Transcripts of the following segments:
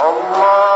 الله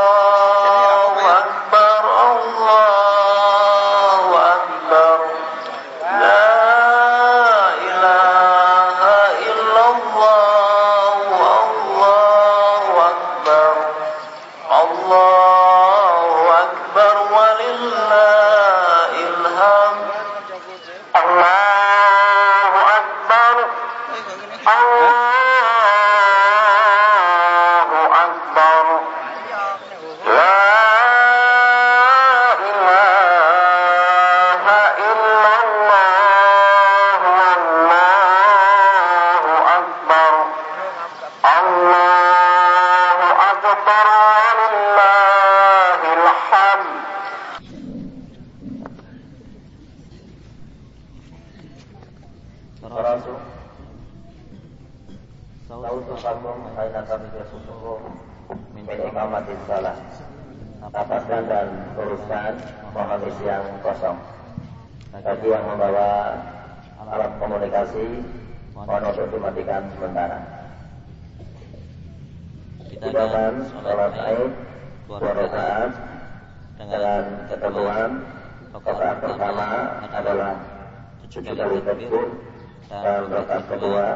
kondisi yang kosong. Bagi yang membawa alat komunikasi, mohon untuk dimatikan sementara. Kita akan sholat aid dua rakaat dengan ketentuan rakaat pertama adalah tujuh kali takbir dan rakaat kedua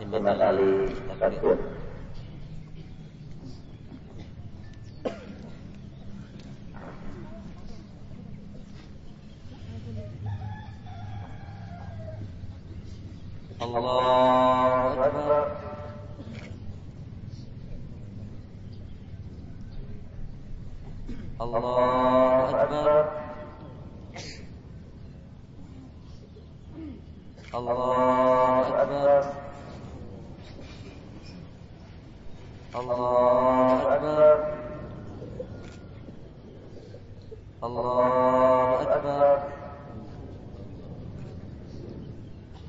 lima kali takbir. الله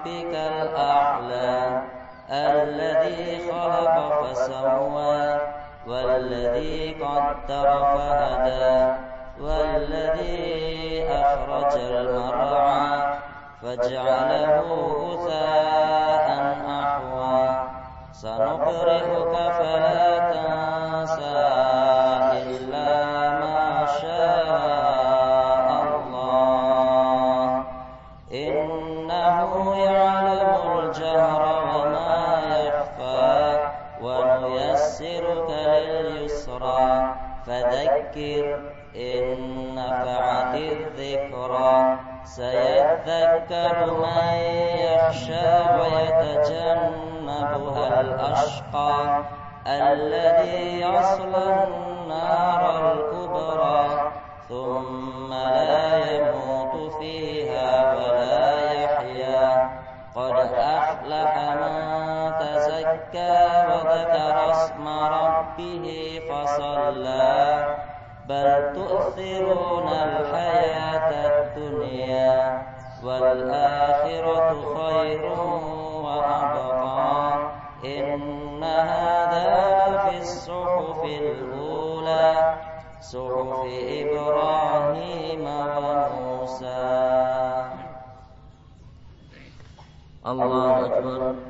ربك الأعلى الذي خلق فسوى والذي قدر فهدى والذي أخرج المرعى فاجعله غثاء أحوى. سنقرئك فلا سيذكر من يخشى ويتجنبها الأشقى الذي يصلى النار الكبرى ثم لا يموت فيها ولا يحيا. قد أفلح من تزكى وذكر اسم ربه فصلى. بل تؤثرون الحياة الدنيا والآخرة خير وأبقى إن هذا في الصحف الأولى صحف إبراهيم وموسى. الله أكبر.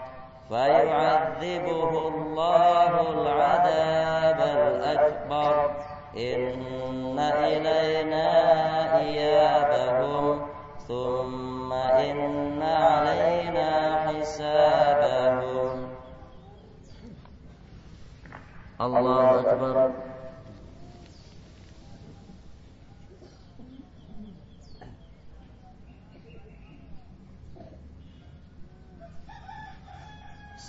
فيعذبه الله العذاب الأكبر. إن إلينا إيابهم ثم إن علينا حسابهم. الله أكبر.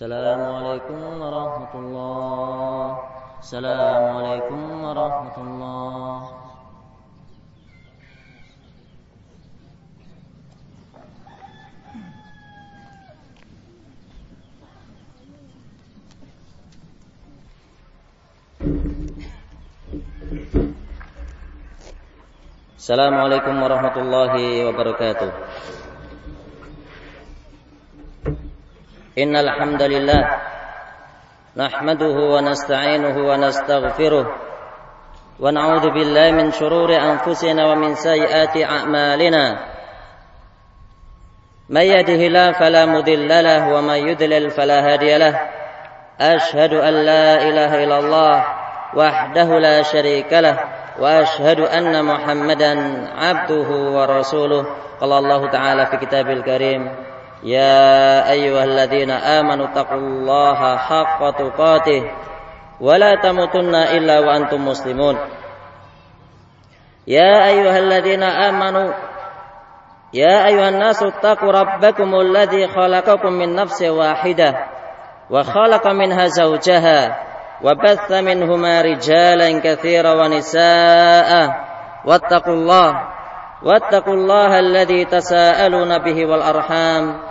السلام عليكم ورحمة الله السلام عليكم ورحمة الله السلام عليكم ورحمة إن الحمد لله نحمده ونستعينه ونستغفره ونعوذ بالله من شرور أنفسنا ومن سيئات أعمالنا. من يده الله فلا مضل له ومن يضلل فلا هادي له. أشهد أن لا إله إلا الله وحده لا شريك له وأشهد أن محمدا عبده ورسوله. قال الله تعالى في كتابه الكريم يا أيها الذين آمنوا اتقوا الله حق تقاته ولا تموتن إلا وأنتم مسلمون. يا أيها الذين آمنوا يا أيها الناس اتقوا ربكم الذي خلقكم من نفس واحدة وخلق منها زوجها وبث منهما رجالا كثيرا ونساء. واتقوا الله واتقوا الله الذي تساءلون به والأرحام.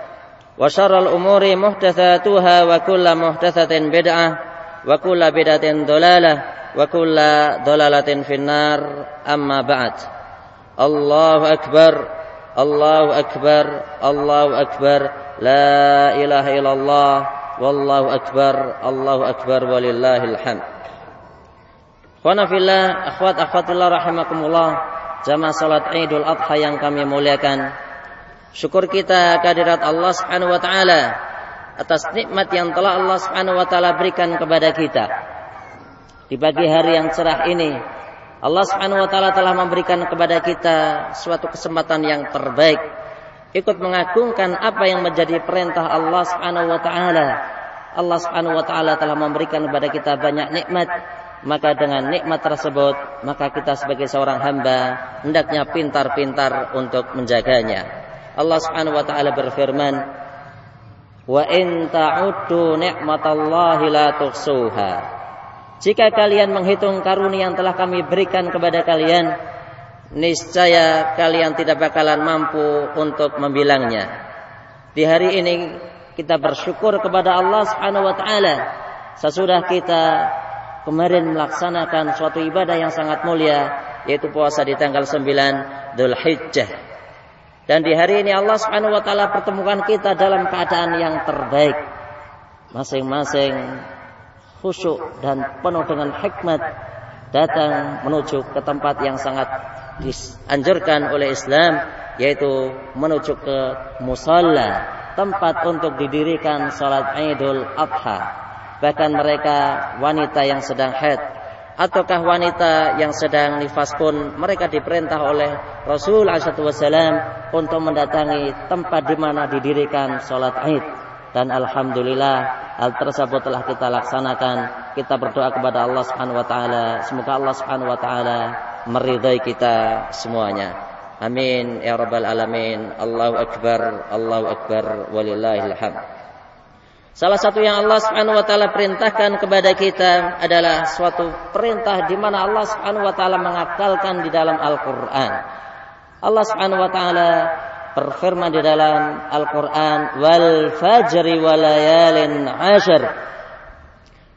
وشر الأمور محدثاتها وكل محدثة بدعة وكل بدعة ضلالة وكل ضلالة في النار أما بعد الله أكبر الله أكبر الله أكبر لا إله إلا الله والله أكبر الله أكبر ولله الحمد Khonafillah, akhwat akhwatillah rahimakumullah Jamaah salat idul adha yang kami muliakan Syukur kita kehadirat Allah subhanahu wa ta'ala Atas nikmat yang telah Allah subhanahu wa ta'ala berikan kepada kita. Di pagi hari yang cerah ini Allah subhanahu wa ta'ala telah memberikan kepada kita Suatu kesempatan yang terbaik. Ikut mengagungkan apa yang menjadi perintah Allah subhanahu wa ta'ala. Allah subhanahu wa ta'ala telah memberikan kepada kita banyak nikmat. Maka dengan nikmat tersebut maka kita sebagai seorang hamba hendaknya pintar-pintar untuk menjaganya. Allah Subhanahu wa taala berfirman, "Wa in ta'uddu ni'matallahi la tuhsuha." Jika kalian menghitung karunia yang telah kami berikan kepada kalian, niscaya kalian tidak bakalan mampu untuk membilangnya. Di hari ini kita bersyukur kepada Allah Subhanahu wa taala sesudah kita kemarin melaksanakan suatu ibadah yang sangat mulia yaitu puasa di tanggal 9 Dhul Hijjah. Dan di hari ini Allah Subhanahu wa taala pertemukan kita dalam keadaan yang terbaik. Masing-masing khusyuk dan penuh dengan hikmat datang menuju ke tempat yang sangat dianjurkan oleh Islam yaitu menuju ke musalla, tempat untuk didirikan salat Idul Adha bahkan mereka wanita yang sedang haid ataukah wanita yang sedang nifas pun mereka diperintah oleh Rasul Wasallam untuk mendatangi tempat di mana didirikan sholat Id. Dan alhamdulillah hal tersebut telah kita laksanakan. Kita berdoa kepada Allah Subhanahu wa taala. Semoga Allah Subhanahu wa taala meridai kita semuanya. Amin. Ya rabbal alamin. Allahu akbar. Allahu akbar. Walillahil hamd Salah satu yang Allah Subhanahu wa taala perintahkan kepada kita adalah suatu perintah di mana Allah Subhanahu wa taala mengakalkan di dalam Al-Qur'an. Allah Subhanahu wa taala berfirman di dalam Al-Qur'an wal fajri walayalin ashar.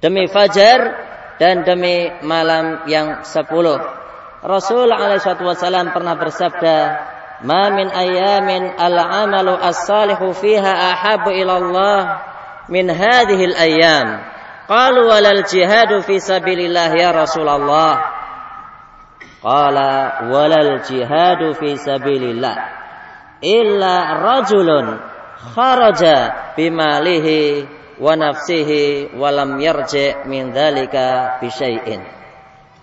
Demi fajar dan demi malam yang sepuluh. Rasul alaihi wasallam pernah bersabda, "Ma min ayamin al-amalu as-salihu fiha ahabu ila Allah min hadhil ayyam. Qalu walal jihadu fi sabilillah ya Rasulullah? Qala walal jihadu fi sabilillah. Illa rajulun kharaja bimalihi wa nafsihi wa lam yarji' min dzalika bi syai'in.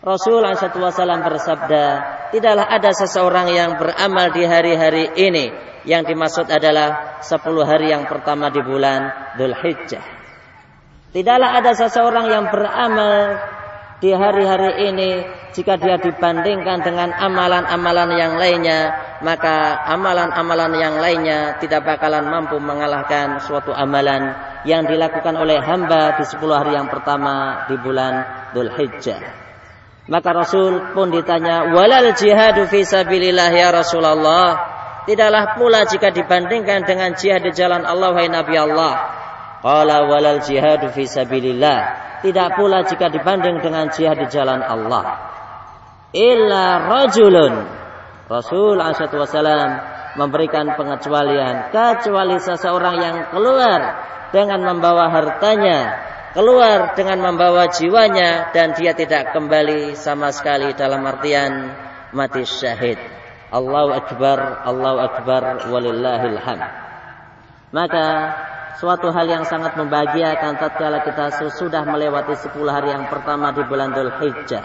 Rasul SAW bersabda, tidaklah ada seseorang yang beramal di hari-hari ini yang dimaksud adalah 10 hari yang pertama di bulan Dhul Hijjah. Tidaklah ada seseorang yang beramal di hari-hari ini jika dia dibandingkan dengan amalan-amalan yang lainnya maka amalan-amalan yang lainnya tidak bakalan mampu mengalahkan suatu amalan yang dilakukan oleh hamba di 10 hari yang pertama di bulan Dhul Hijjah. Maka Rasul pun ditanya, "Walal jihadu fi sabilillah ya Rasulullah?" Tidaklah pula jika dibandingkan dengan jihad di jalan Allah wahai Nabi Allah. Qala walal jihadu fi sabilillah. Tidak pula jika dibanding dengan jihad di jalan Allah. Illa rajulun. Rasul wasallam memberikan pengecualian kecuali seseorang yang keluar dengan membawa hartanya, keluar dengan membawa jiwanya dan dia tidak kembali sama sekali dalam artian mati syahid. Allahu akbar, Allahu akbar walillahil hamd. Maka suatu hal yang sangat membahagiakan tatkala kita sudah melewati 10 hari yang pertama di bulan Dhul Hijjah.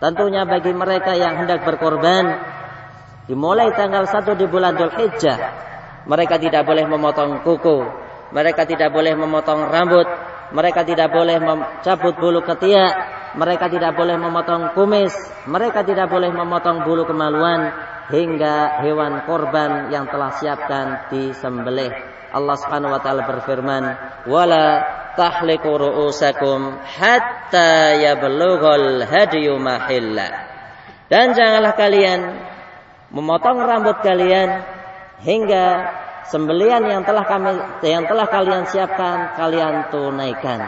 Tentunya bagi mereka yang hendak berkorban dimulai tanggal 1 di bulan Dhul Hijjah, mereka tidak boleh memotong kuku, mereka tidak boleh memotong rambut, mereka tidak boleh mencabut bulu ketiak, mereka tidak boleh memotong kumis, mereka tidak boleh memotong bulu kemaluan hingga hewan korban yang telah siapkan disembelih. Allah Subhanahu wa taala berfirman, "Wala tahliqu ru'usakum hatta yablughal hadyu mahilla." Dan janganlah kalian memotong rambut kalian hingga sembelian yang telah kami yang telah kalian siapkan kalian tunaikan.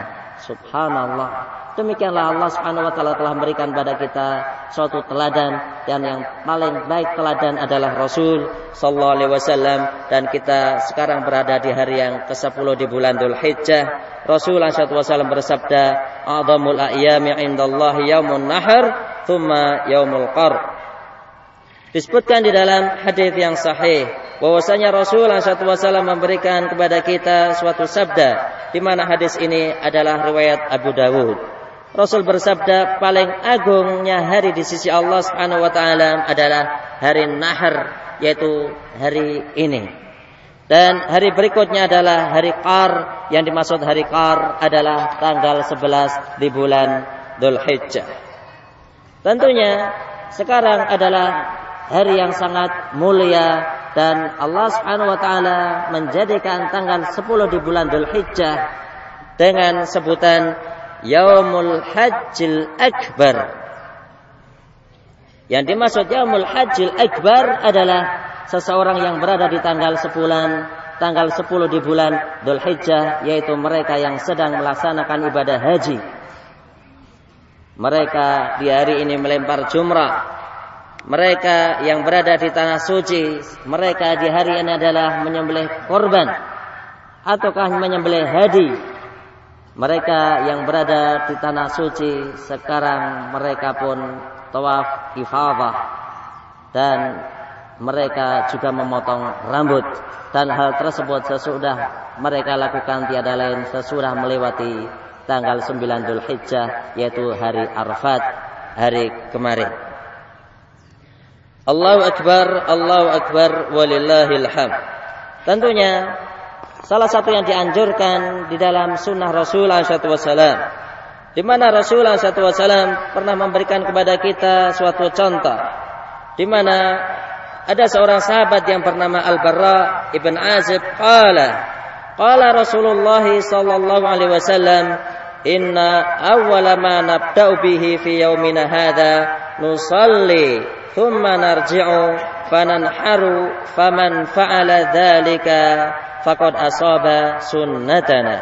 Subhanallah. Demikianlah Allah Subhanahu wa taala telah memberikan pada kita suatu teladan dan yang paling baik teladan adalah Rasul sallallahu alaihi wasallam dan kita sekarang berada di hari yang ke-10 di bulan Dhul Hijjah. Sallallahu wasallam bersabda, "A'dhamul ayyami 'indallahi yaumun nahar, thumma yaumul qar." Disebutkan di dalam hadis yang sahih bahwasanya Rasul SAW memberikan kepada kita suatu sabda di mana hadis ini adalah riwayat Abu Dawud. Rasul bersabda paling agungnya hari di sisi Allah Subhanahu wa taala adalah hari Nahar yaitu hari ini. Dan hari berikutnya adalah hari Qar yang dimaksud hari Qar adalah tanggal 11 di bulan Dhul Hijjah. Tentunya sekarang adalah hari yang sangat mulia dan Allah Subhanahu wa taala menjadikan tanggal 10 di bulan Dhul Hijjah dengan sebutan Yaumul Hajjil Akbar. Yang dimaksud Yaumul Hajjil Akbar adalah seseorang yang berada di tanggal 10 tanggal 10 di bulan Dhul Hijjah yaitu mereka yang sedang melaksanakan ibadah haji. Mereka di hari ini melempar jumrah. Mereka yang berada di tanah suci, mereka di hari ini adalah menyembelih korban ataukah menyembelih hadi mereka yang berada di tanah suci sekarang mereka pun tawaf ifadah dan mereka juga memotong rambut dan hal tersebut sesudah mereka lakukan tiada lain sesudah melewati tanggal 9 Dhul Hijjah yaitu hari Arafat hari kemarin. Allahu Akbar, Allahu Akbar walillahil hamd. Tentunya salah satu yang dianjurkan di dalam sunnah Rasulullah SAW. Di mana Rasulullah SAW pernah memberikan kepada kita suatu contoh. Di mana ada seorang sahabat yang bernama Al-Barra ibn Azib qala qala Rasulullah sallallahu alaihi wasallam inna awwala ma nabda'u bihi fi yaumina hadha nusalli thumma narji'u fananharu faman fa'ala dhalika faqad asaba sunnatana.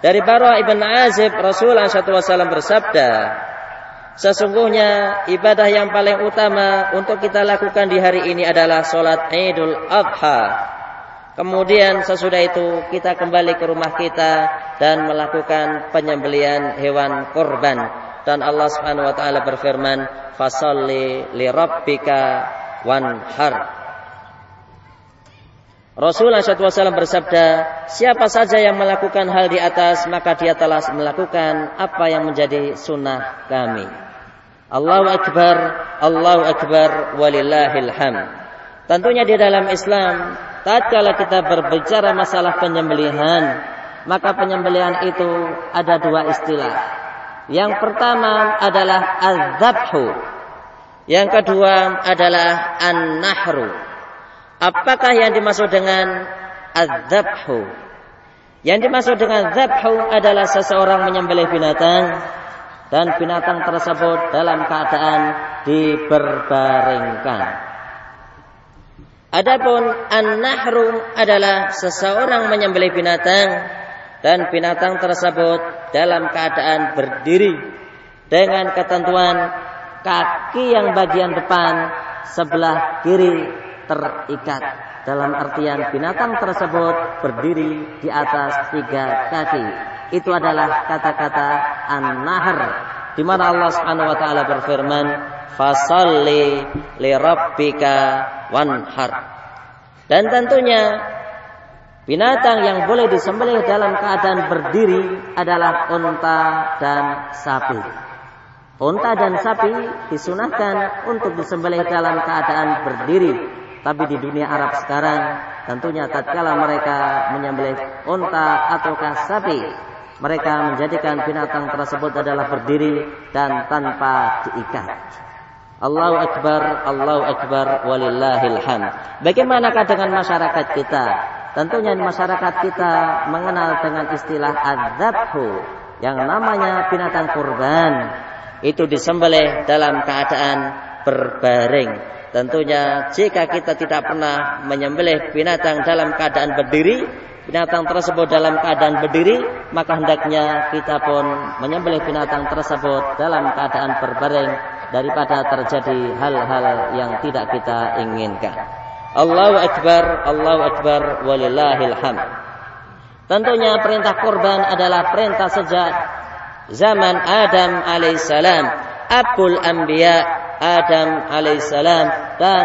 Dari Bara ibn Azib Rasulullah SAW bersabda, Sesungguhnya ibadah yang paling utama untuk kita lakukan di hari ini adalah sholat Idul Adha. Kemudian sesudah itu kita kembali ke rumah kita dan melakukan penyembelian hewan korban. Dan Allah Subhanahu wa taala berfirman, "Fasalli li rabbika wanhar." Rasulullah SAW bersabda, siapa saja yang melakukan hal di atas, maka dia telah melakukan apa yang menjadi sunnah kami. Allahu Akbar, Allahu Akbar, walillahil hamd. Tentunya di dalam Islam, tatkala kita berbicara masalah penyembelihan, maka penyembelihan itu ada dua istilah. Yang pertama adalah az-zabhu. Yang kedua adalah an-nahru. Apakah yang dimaksud dengan adzabhu? Yang dimaksud dengan zabhu adalah seseorang menyembelih binatang dan binatang tersebut dalam keadaan diberbaringkan. Adapun an-nahru adalah seseorang menyembelih binatang dan binatang tersebut dalam keadaan berdiri dengan ketentuan kaki yang bagian depan sebelah kiri terikat dalam artian binatang tersebut berdiri di atas tiga kaki. Itu adalah kata-kata an-nahr di mana Allah Subhanahu wa taala berfirman, "Fasalli li rabbika wanhar." Dan tentunya binatang yang boleh disembelih dalam keadaan berdiri adalah unta dan sapi. Unta dan sapi disunahkan untuk disembelih dalam keadaan berdiri tapi di dunia Arab sekarang tentunya tatkala mereka menyembelih unta ataukah sapi, mereka menjadikan binatang tersebut adalah berdiri dan tanpa diikat. Allahu Akbar, Allahu Akbar, walillahil hamd. Bagaimanakah dengan masyarakat kita? Tentunya masyarakat kita mengenal dengan istilah adzabhu yang namanya binatang kurban itu disembelih dalam keadaan berbaring Tentunya jika kita tidak pernah menyembelih binatang dalam keadaan berdiri, binatang tersebut dalam keadaan berdiri, maka hendaknya kita pun menyembelih binatang tersebut dalam keadaan berbaring daripada terjadi hal-hal yang tidak kita inginkan. Allahu Akbar, Allahu Akbar, walillahil hamd. Tentunya perintah korban adalah perintah sejak zaman Adam alaihissalam, abul anbiya Adam alaihissalam dan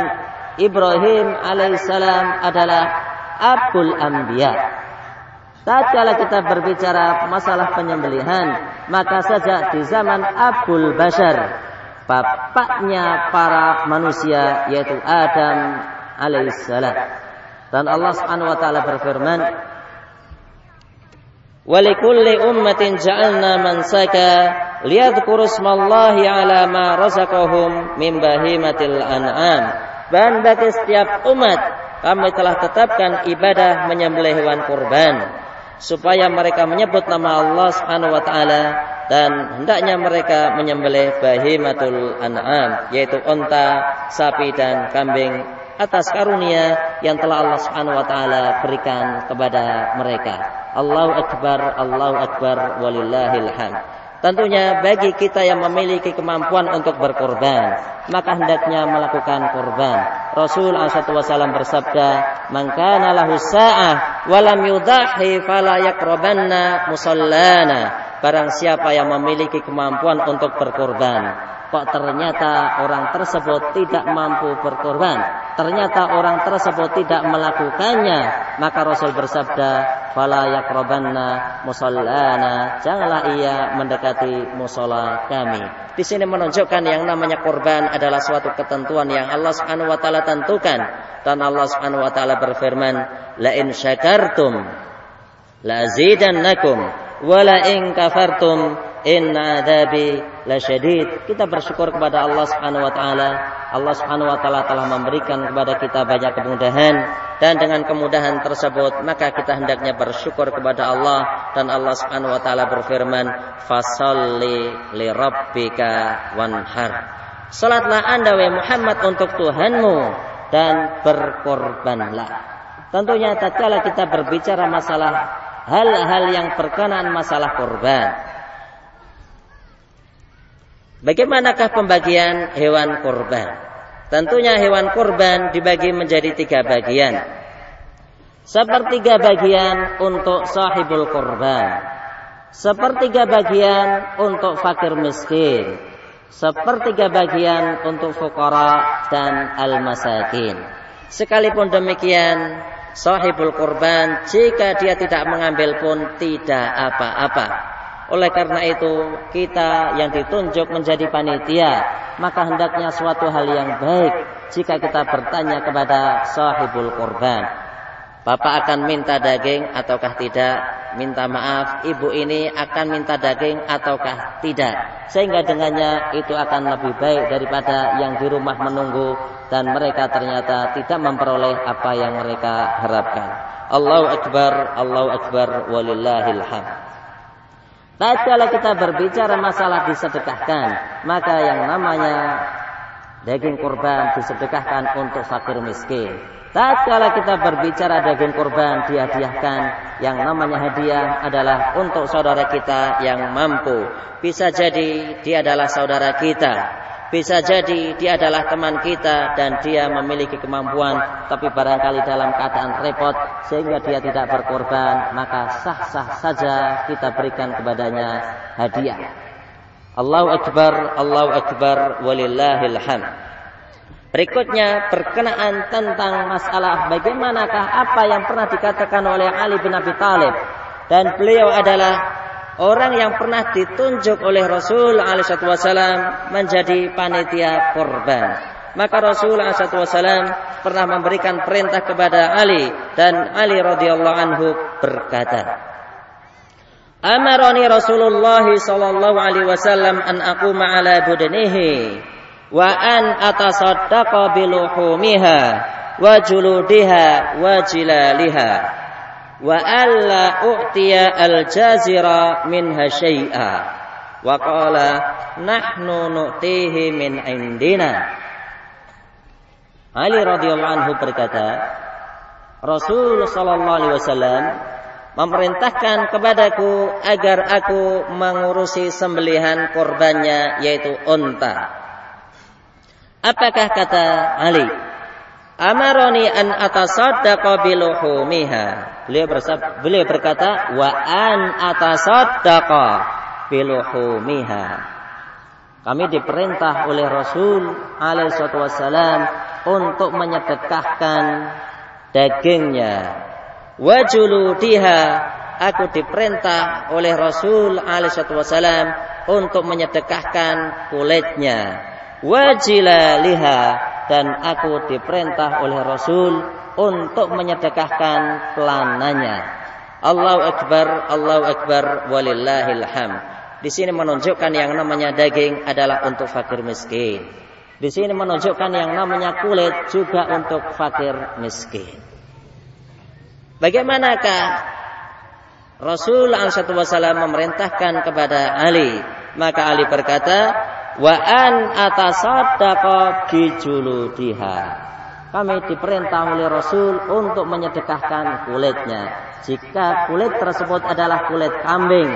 Ibrahim alaihissalam adalah abul anbiya. Tatkala kita berbicara masalah penyembelihan, maka saja di zaman Abul Bashar, bapaknya para manusia yaitu Adam alaihissalam. Dan Allah Subhanahu wa taala berfirman, "Walikulli ummatin ja'alna mansaka liyadhkuru smallahi ala ma razaqahum min bahimatil an'am. Dan bagi setiap umat kami telah tetapkan ibadah menyembelih hewan kurban supaya mereka menyebut nama Allah Subhanahu wa taala dan hendaknya mereka menyembelih bahimatul an'am yaitu unta, sapi dan kambing atas karunia yang telah Allah Subhanahu wa taala berikan kepada mereka. Allahu akbar, Allahu akbar walillahil hamd. Tentunya bagi kita yang memiliki kemampuan untuk berkorban, maka hendaknya melakukan korban. Rasul SAW bersabda, "Man kana lahu sa'ah wa lam yudahi fala musallana." Barang siapa yang memiliki kemampuan untuk berkorban, kok ternyata orang tersebut tidak mampu berkorban, ternyata orang tersebut tidak melakukannya, maka Rasul bersabda, "Fala yaqrabanna musallana." Janganlah ia mendekati musola kami. Di sini menunjukkan yang namanya korban adalah suatu ketentuan yang Allah Subhanahu wa taala tentukan dan Allah Subhanahu wa taala berfirman, "La in syakartum la azidannakum wa la in kafartum inna adabi lasyadid. Kita bersyukur kepada Allah Subhanahu wa taala. Allah Subhanahu wa taala telah memberikan kepada kita banyak kemudahan dan dengan kemudahan tersebut maka kita hendaknya bersyukur kepada Allah dan Allah Subhanahu wa taala berfirman, "Fasalli li rabbika wanhar." Salatlah Anda wahai Muhammad untuk Tuhanmu dan berkorbanlah. Tentunya tatkala kita berbicara masalah hal-hal yang berkenaan masalah korban, Bagaimanakah pembagian hewan kurban? Tentunya hewan kurban dibagi menjadi tiga bagian. Sepertiga bagian untuk sahibul kurban. Sepertiga bagian untuk fakir miskin. Sepertiga bagian untuk fukara dan al-masakin. Sekalipun demikian, sahibul kurban jika dia tidak mengambil pun tidak apa-apa. Oleh karena itu, kita yang ditunjuk menjadi panitia, maka hendaknya suatu hal yang baik jika kita bertanya kepada sahibul kurban. Bapak akan minta daging ataukah tidak? Minta maaf, ibu ini akan minta daging ataukah tidak? Sehingga dengannya itu akan lebih baik daripada yang di rumah menunggu dan mereka ternyata tidak memperoleh apa yang mereka harapkan. Allahu Akbar, Allahu Akbar, walillahil hamd. kalau kita berbicara masalah disedekahkan, maka yang namanya daging kurban disedekahkan untuk fakir miskin. Tatkala kita berbicara daging kurban dihadiahkan, yang namanya hadiah adalah untuk saudara kita yang mampu. Bisa jadi dia adalah saudara kita, bisa jadi dia adalah teman kita dan dia memiliki kemampuan, tapi barangkali dalam keadaan repot sehingga dia tidak berkorban, maka sah-sah saja kita berikan kepadanya hadiah. Allahu Akbar, Allahu Akbar, walillahil hamd. Berikutnya berkenaan tentang masalah bagaimanakah apa yang pernah dikatakan oleh Ali bin Abi Thalib dan beliau adalah orang yang pernah ditunjuk oleh Rasul alaihissalam menjadi panitia korban. Maka Rasul alaihissalam pernah memberikan perintah kepada Ali dan Ali radhiyallahu anhu berkata, Amarani Rasulullah sallallahu alaihi wasallam an aquma ala budanihi wa an atasaddaqa biluhumiha wa juludiha wa jilaliha wa alla u'tiya al-jazira minha syai'a. Wa qala nahnu nu'tihi min indina. Ali radhiyallahu anhu berkata Rasul sallallahu alaihi wasallam memerintahkan kepadaku agar aku mengurusi sembelihan korbannya yaitu unta. Apakah kata Ali? Amaroni an atasaddaqa biluhumiha. Beliau bersab, beliau berkata wa an atasaddaqa biluhumiha. Kami diperintah oleh Rasul alaihi wasallam untuk menyedekahkan dagingnya. Wa juludiha aku diperintah oleh Rasul alaihi wasallam untuk menyedekahkan kulitnya wajilaliha dan aku diperintah oleh Rasul untuk menyedekahkan pelananya. Allahu Akbar, Allahu Akbar, walillahil hamd. Di sini menunjukkan yang namanya daging adalah untuk fakir miskin. Di sini menunjukkan yang namanya kulit juga untuk fakir miskin. Bagaimanakah Rasul SAW memerintahkan kepada Ali? Maka Ali berkata, wa an atasaddaqa bijuludiha. Kami diperintah oleh Rasul untuk menyedekahkan kulitnya. Jika kulit tersebut adalah kulit kambing,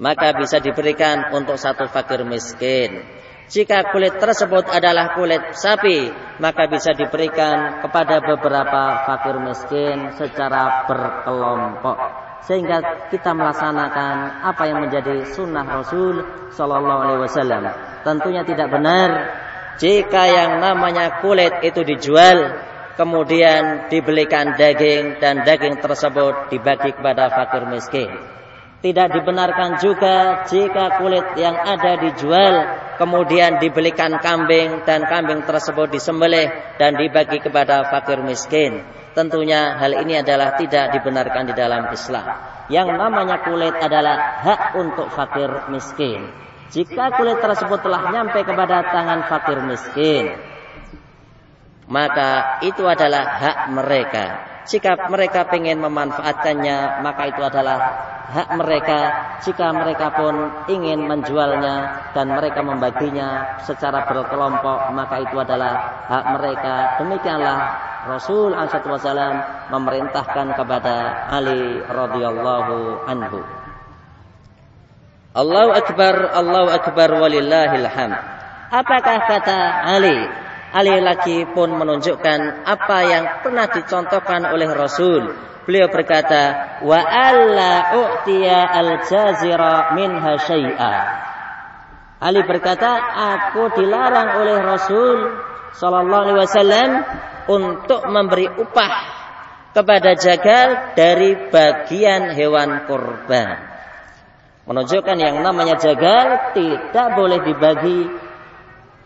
maka bisa diberikan untuk satu fakir miskin. Jika kulit tersebut adalah kulit sapi, maka bisa diberikan kepada beberapa fakir miskin secara berkelompok sehingga kita melaksanakan apa yang menjadi sunnah Rasul Shallallahu Alaihi Wasallam. Tentunya tidak benar jika yang namanya kulit itu dijual, kemudian dibelikan daging dan daging tersebut dibagi kepada fakir miskin. Tidak dibenarkan juga jika kulit yang ada dijual kemudian dibelikan kambing dan kambing tersebut disembelih dan dibagi kepada fakir miskin. Tentunya hal ini adalah tidak dibenarkan di dalam Islam. Yang namanya kulit adalah hak untuk fakir miskin. Jika kulit tersebut telah nyampe kepada tangan fakir miskin, maka itu adalah hak mereka. Jika mereka ingin memanfaatkannya, maka itu adalah hak mereka. Jika mereka pun ingin menjualnya dan mereka membaginya secara berkelompok, maka itu adalah hak mereka. Demikianlah Rasul SAW memerintahkan kepada Ali radhiyallahu anhu. Allahu Akbar, Allahu Akbar walillahil hamd. Apakah kata Ali? Ali lagi pun menunjukkan apa yang pernah dicontohkan oleh Rasul. Beliau berkata, "Wa alla u'tiya al-jazira minha syai'a." Ali berkata, "Aku dilarang oleh Rasul sallallahu alaihi wasallam untuk memberi upah kepada jagal dari bagian hewan kurban. Menunjukkan yang namanya jagal tidak boleh dibagi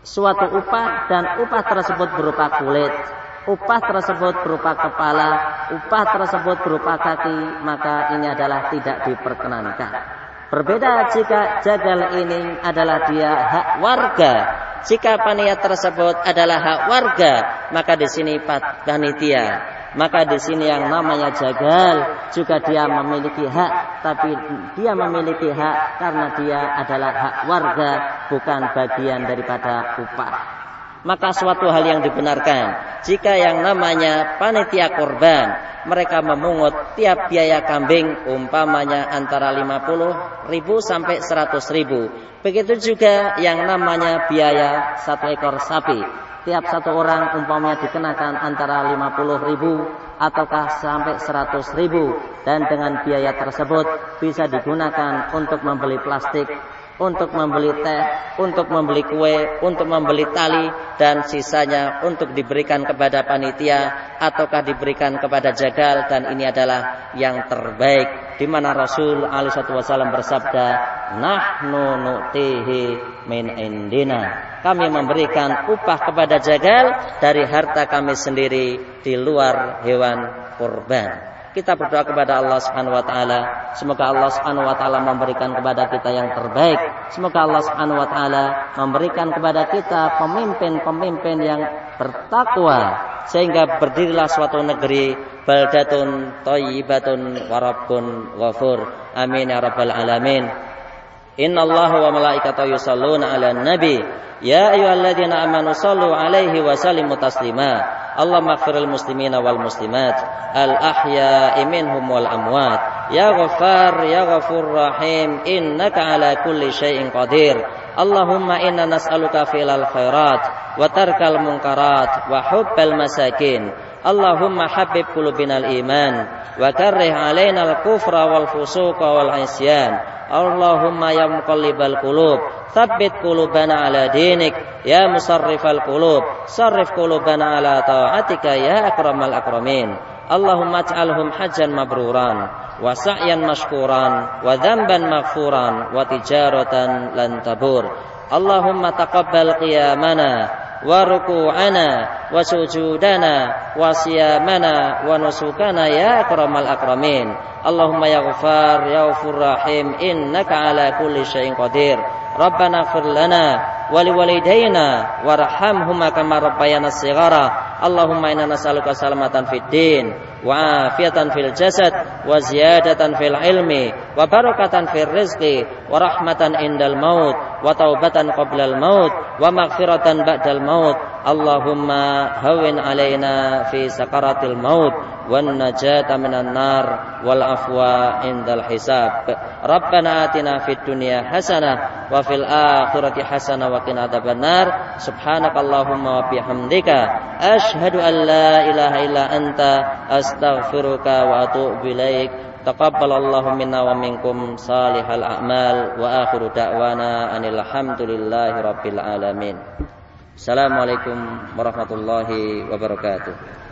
suatu upah dan upah tersebut berupa kulit, upah tersebut berupa kepala, upah tersebut berupa kaki, maka ini adalah tidak diperkenankan. Berbeda jika jagal ini adalah dia hak warga. Jika panitia tersebut adalah hak warga, maka di sini panitia maka di sini yang namanya jagal juga dia memiliki hak, tapi dia memiliki hak karena dia adalah hak warga, bukan bagian daripada upah. Maka suatu hal yang dibenarkan jika yang namanya panitia korban mereka memungut tiap biaya kambing umpamanya antara 50 ribu sampai 100 ribu. Begitu juga yang namanya biaya satu ekor sapi tiap satu orang umpamanya dikenakan antara 50 ribu ataukah sampai 100 ribu. Dan dengan biaya tersebut bisa digunakan untuk membeli plastik untuk membeli teh, untuk membeli kue, untuk membeli tali dan sisanya untuk diberikan kepada panitia ataukah diberikan kepada jagal. Dan ini adalah yang terbaik di mana Rasul alaihi wasallam bersabda nahnu nu'tihi min indina. Kami memberikan upah kepada jagal dari harta kami sendiri di luar hewan kurban kita berdoa kepada Allah Subhanahu wa taala. Semoga Allah Subhanahu wa taala memberikan kepada kita yang terbaik. Semoga Allah Subhanahu wa taala memberikan kepada kita pemimpin-pemimpin yang bertakwa sehingga berdirilah suatu negeri baldatun thayyibatun wa rabbun ghafur. Amin ya rabbal alamin. Inna Allah wa malaikatahu yusalluna ala nabi Ya ayyuhalladzina amanu sallu alaihi wa sallimu taslima. Allahumma ighfiril muslimina wal muslimat al ahya'i minhum wal amwat. Ya Ghaffar ya Ghafur Rahim innaka ala kulli syai'in qadir. Allahumma inna nas'aluka filal khairat اللهم حبب قلوبنا الإيمان وكره علينا الكفر والفسوق والعصيان. اللهم يا مقلب القلوب ثبت قلوبنا على دينك. يا مصرف القلوب صرف قلوبنا على طاعتك يا أكرم الأكرمين. اللهم اجعلهم حجا مبرورا وسعيا مشكورا وذنبا مغفورا وتجارة لن تبور. اللهم تقبل قيامنا mabruran wa sa'yan mashkuran wa dhanban maghfuran wa tijaratan lan tabur Allahumma taqabbal qiyamana وركوعنا وسجودنا وصيامنا ونسكنا يا أكرم الأكرمين اللهم يا غفار يا غفور رحيم إنك على كل شيء قدير ربنا اغفر لنا ولوالدينا وارحمهما كما ربيانا صغارا اللهم إنا نسألك سلامة في الدين wa afiatan fil jasad wa ziyadatan fil ilmi wa barakatan fil rizqi wa indal maut wataubatan taubatan maut wa maghfiratan maut. Allahumma hawin alaina fi sakaratil maut wan najata minan nar wal afwa indal hisab. Rabbana atina fid dunya hasanah wa fil akhirati hasanah wa qina adzabannar subhanakallahumma wa bihamdika ashhadu an ilaha illa anta astaghfiruka wa atubu ilaik. Taqabbalallahu minna wa minkum salihal a'mal. Wa akhiru da'wana anil hamdulillahi rabbil alamin. Assalamualaikum warahmatullahi wabarakatuh.